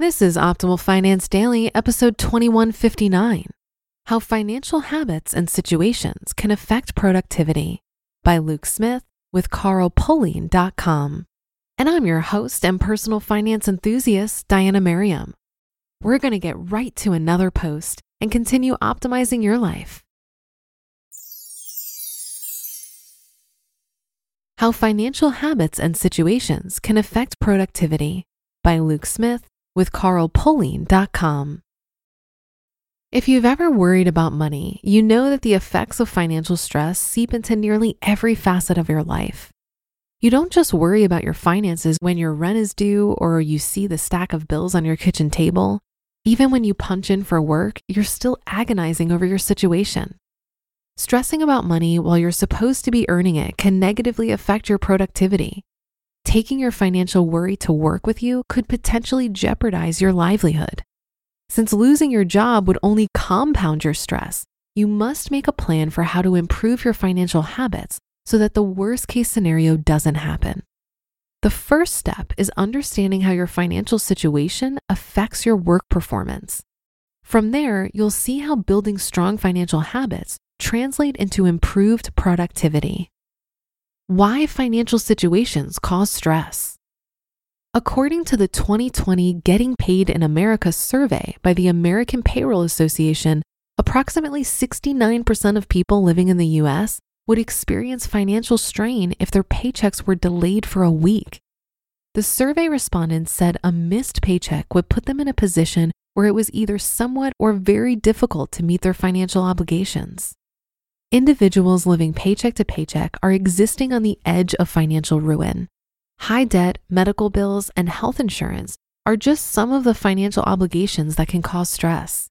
This is Optimal Finance Daily, episode 2159 How Financial Habits and Situations Can Affect Productivity by Luke Smith with carlpullein.com. And I'm your host and personal finance enthusiast, Diana Merriam. We're going to get right to another post and continue optimizing your life. How Financial Habits and Situations Can Affect Productivity by Luke Smith with carlpullein.com. If you've ever worried about money, you know that the effects of financial stress seep into nearly every facet of your life. You don't just worry about your finances when your rent is due or you see the stack of bills on your kitchen table. Even when you punch in for work, you're still agonizing over your situation. Stressing about money while you're supposed to be earning it can negatively affect your productivity. Taking your financial worry to work with you could potentially jeopardize your livelihood. Since losing your job would only compound your stress, you must make a plan for how to improve your financial habits so that the worst case scenario doesn't happen. The first step is understanding how your financial situation affects your work performance. From there, you'll see how building strong financial habits translate into improved productivity. Why financial situations cause stress. According to the 2020 Getting Paid in America survey by the American Payroll Association, approximately 69% of people living in the US would experience financial strain if their paychecks were delayed for a week. The survey respondents said a missed paycheck would put them in a position where it was either somewhat or very difficult to meet their financial obligations. Individuals living paycheck to paycheck are existing on the edge of financial ruin. High debt, medical bills, and health insurance are just some of the financial obligations that can cause stress.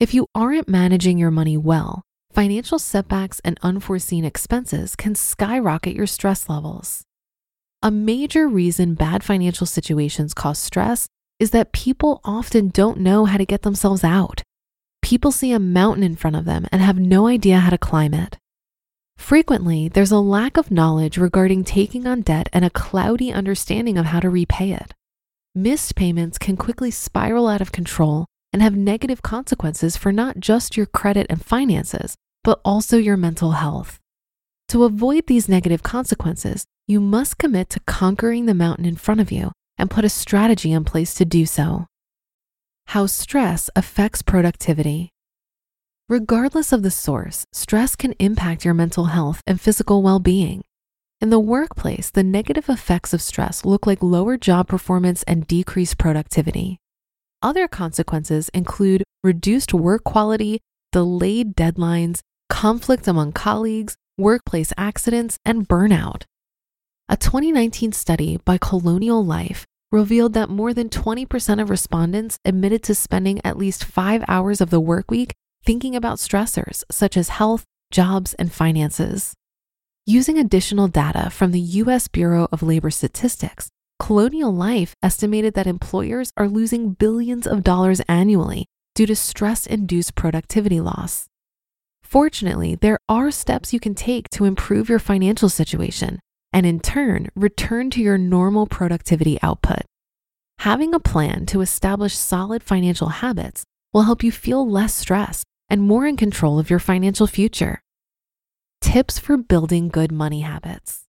If you aren't managing your money well, financial setbacks and unforeseen expenses can skyrocket your stress levels. A major reason bad financial situations cause stress is that people often don't know how to get themselves out people see a mountain in front of them and have no idea how to climb it. Frequently, there's a lack of knowledge regarding taking on debt and a cloudy understanding of how to repay it. Missed payments can quickly spiral out of control and have negative consequences for not just your credit and finances, but also your mental health. To avoid these negative consequences, you must commit to conquering the mountain in front of you and put a strategy in place to do so how stress affects productivity. Regardless of the source, stress can impact your mental health and physical well being. In the workplace, the negative effects of stress look like lower job performance and decreased productivity. Other consequences include reduced work quality, delayed deadlines, conflict among colleagues, workplace accidents, and burnout. A 2019 study by Colonial Life revealed that more than 20% of respondents admitted to spending at least five hours of the work week thinking about stressors such as health, jobs, and finances. Using additional data from the US Bureau of Labor Statistics, Colonial Life estimated that employers are losing billions of dollars annually due to stress induced productivity loss. Fortunately, there are steps you can take to improve your financial situation and in turn return to your normal productivity output. Having a plan to establish solid financial habits will help you feel less stressed and more in control of your financial future. Tips for building good money habits.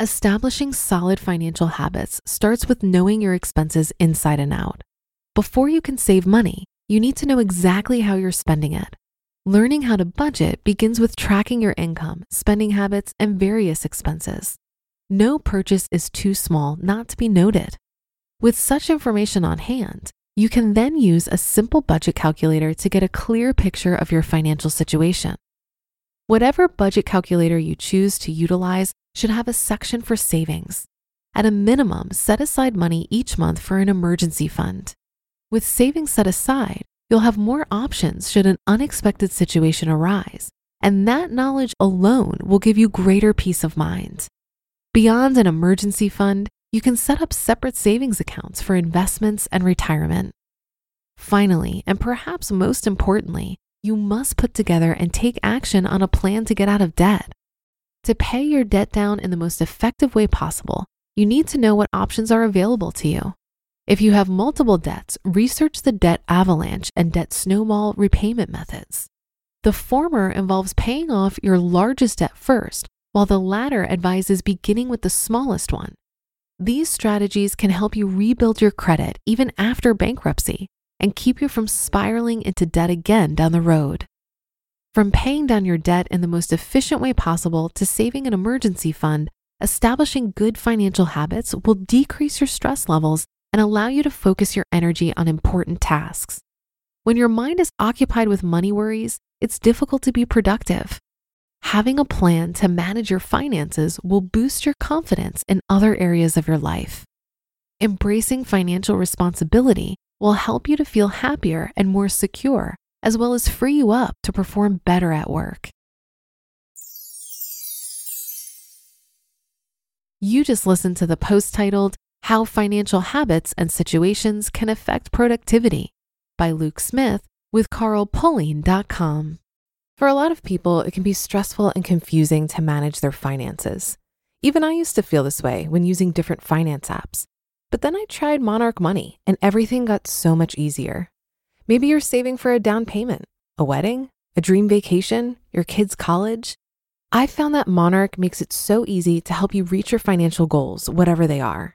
Establishing solid financial habits starts with knowing your expenses inside and out. Before you can save money, you need to know exactly how you're spending it. Learning how to budget begins with tracking your income, spending habits, and various expenses. No purchase is too small not to be noted. With such information on hand, you can then use a simple budget calculator to get a clear picture of your financial situation. Whatever budget calculator you choose to utilize should have a section for savings. At a minimum, set aside money each month for an emergency fund. With savings set aside, you'll have more options should an unexpected situation arise, and that knowledge alone will give you greater peace of mind. Beyond an emergency fund, you can set up separate savings accounts for investments and retirement. Finally, and perhaps most importantly, you must put together and take action on a plan to get out of debt. To pay your debt down in the most effective way possible, you need to know what options are available to you. If you have multiple debts, research the debt avalanche and debt snowball repayment methods. The former involves paying off your largest debt first, while the latter advises beginning with the smallest one. These strategies can help you rebuild your credit even after bankruptcy and keep you from spiraling into debt again down the road. From paying down your debt in the most efficient way possible to saving an emergency fund, establishing good financial habits will decrease your stress levels and allow you to focus your energy on important tasks. When your mind is occupied with money worries, it's difficult to be productive. Having a plan to manage your finances will boost your confidence in other areas of your life. Embracing financial responsibility will help you to feel happier and more secure, as well as free you up to perform better at work. You just listened to the post titled How Financial Habits and Situations Can Affect Productivity by Luke Smith with carlpullein.com. For a lot of people, it can be stressful and confusing to manage their finances. Even I used to feel this way when using different finance apps. But then I tried Monarch Money and everything got so much easier. Maybe you're saving for a down payment, a wedding, a dream vacation, your kids' college. I found that Monarch makes it so easy to help you reach your financial goals, whatever they are.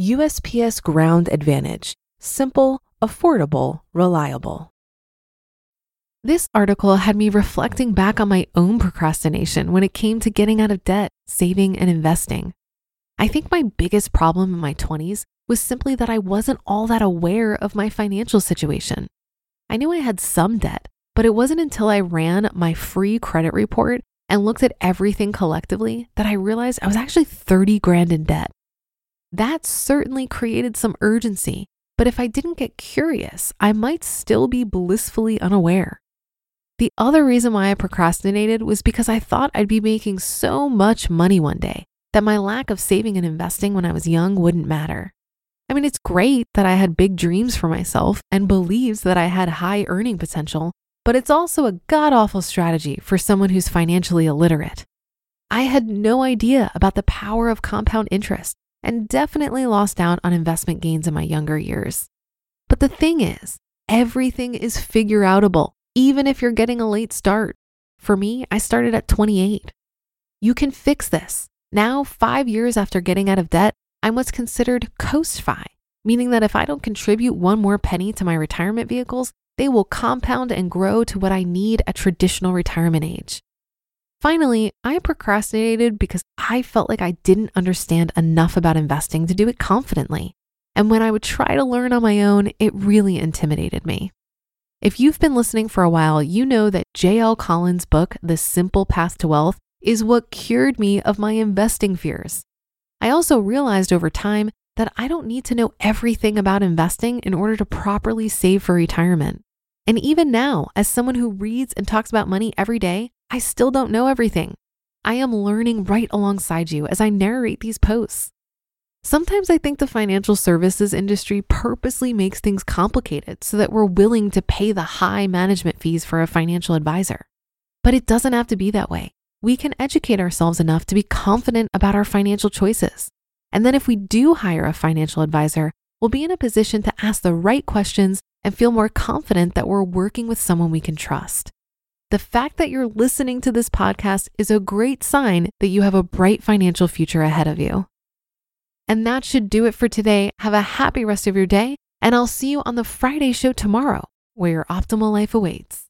USPS Ground Advantage. Simple, affordable, reliable. This article had me reflecting back on my own procrastination when it came to getting out of debt, saving, and investing. I think my biggest problem in my 20s was simply that I wasn't all that aware of my financial situation. I knew I had some debt, but it wasn't until I ran my free credit report and looked at everything collectively that I realized I was actually 30 grand in debt. That certainly created some urgency, but if I didn't get curious, I might still be blissfully unaware. The other reason why I procrastinated was because I thought I'd be making so much money one day that my lack of saving and investing when I was young wouldn't matter. I mean, it's great that I had big dreams for myself and believes that I had high earning potential, but it's also a god awful strategy for someone who's financially illiterate. I had no idea about the power of compound interest and definitely lost out on investment gains in my younger years. But the thing is, everything is figure outable, even if you're getting a late start. For me, I started at 28. You can fix this. Now, five years after getting out of debt, I'm what's considered coast fi, meaning that if I don't contribute one more penny to my retirement vehicles, they will compound and grow to what I need at traditional retirement age. Finally, I procrastinated because I felt like I didn't understand enough about investing to do it confidently. And when I would try to learn on my own, it really intimidated me. If you've been listening for a while, you know that J.L. Collins' book, The Simple Path to Wealth, is what cured me of my investing fears. I also realized over time that I don't need to know everything about investing in order to properly save for retirement. And even now, as someone who reads and talks about money every day, I still don't know everything. I am learning right alongside you as I narrate these posts. Sometimes I think the financial services industry purposely makes things complicated so that we're willing to pay the high management fees for a financial advisor. But it doesn't have to be that way. We can educate ourselves enough to be confident about our financial choices. And then if we do hire a financial advisor, we'll be in a position to ask the right questions and feel more confident that we're working with someone we can trust. The fact that you're listening to this podcast is a great sign that you have a bright financial future ahead of you. And that should do it for today. Have a happy rest of your day, and I'll see you on the Friday show tomorrow, where your optimal life awaits.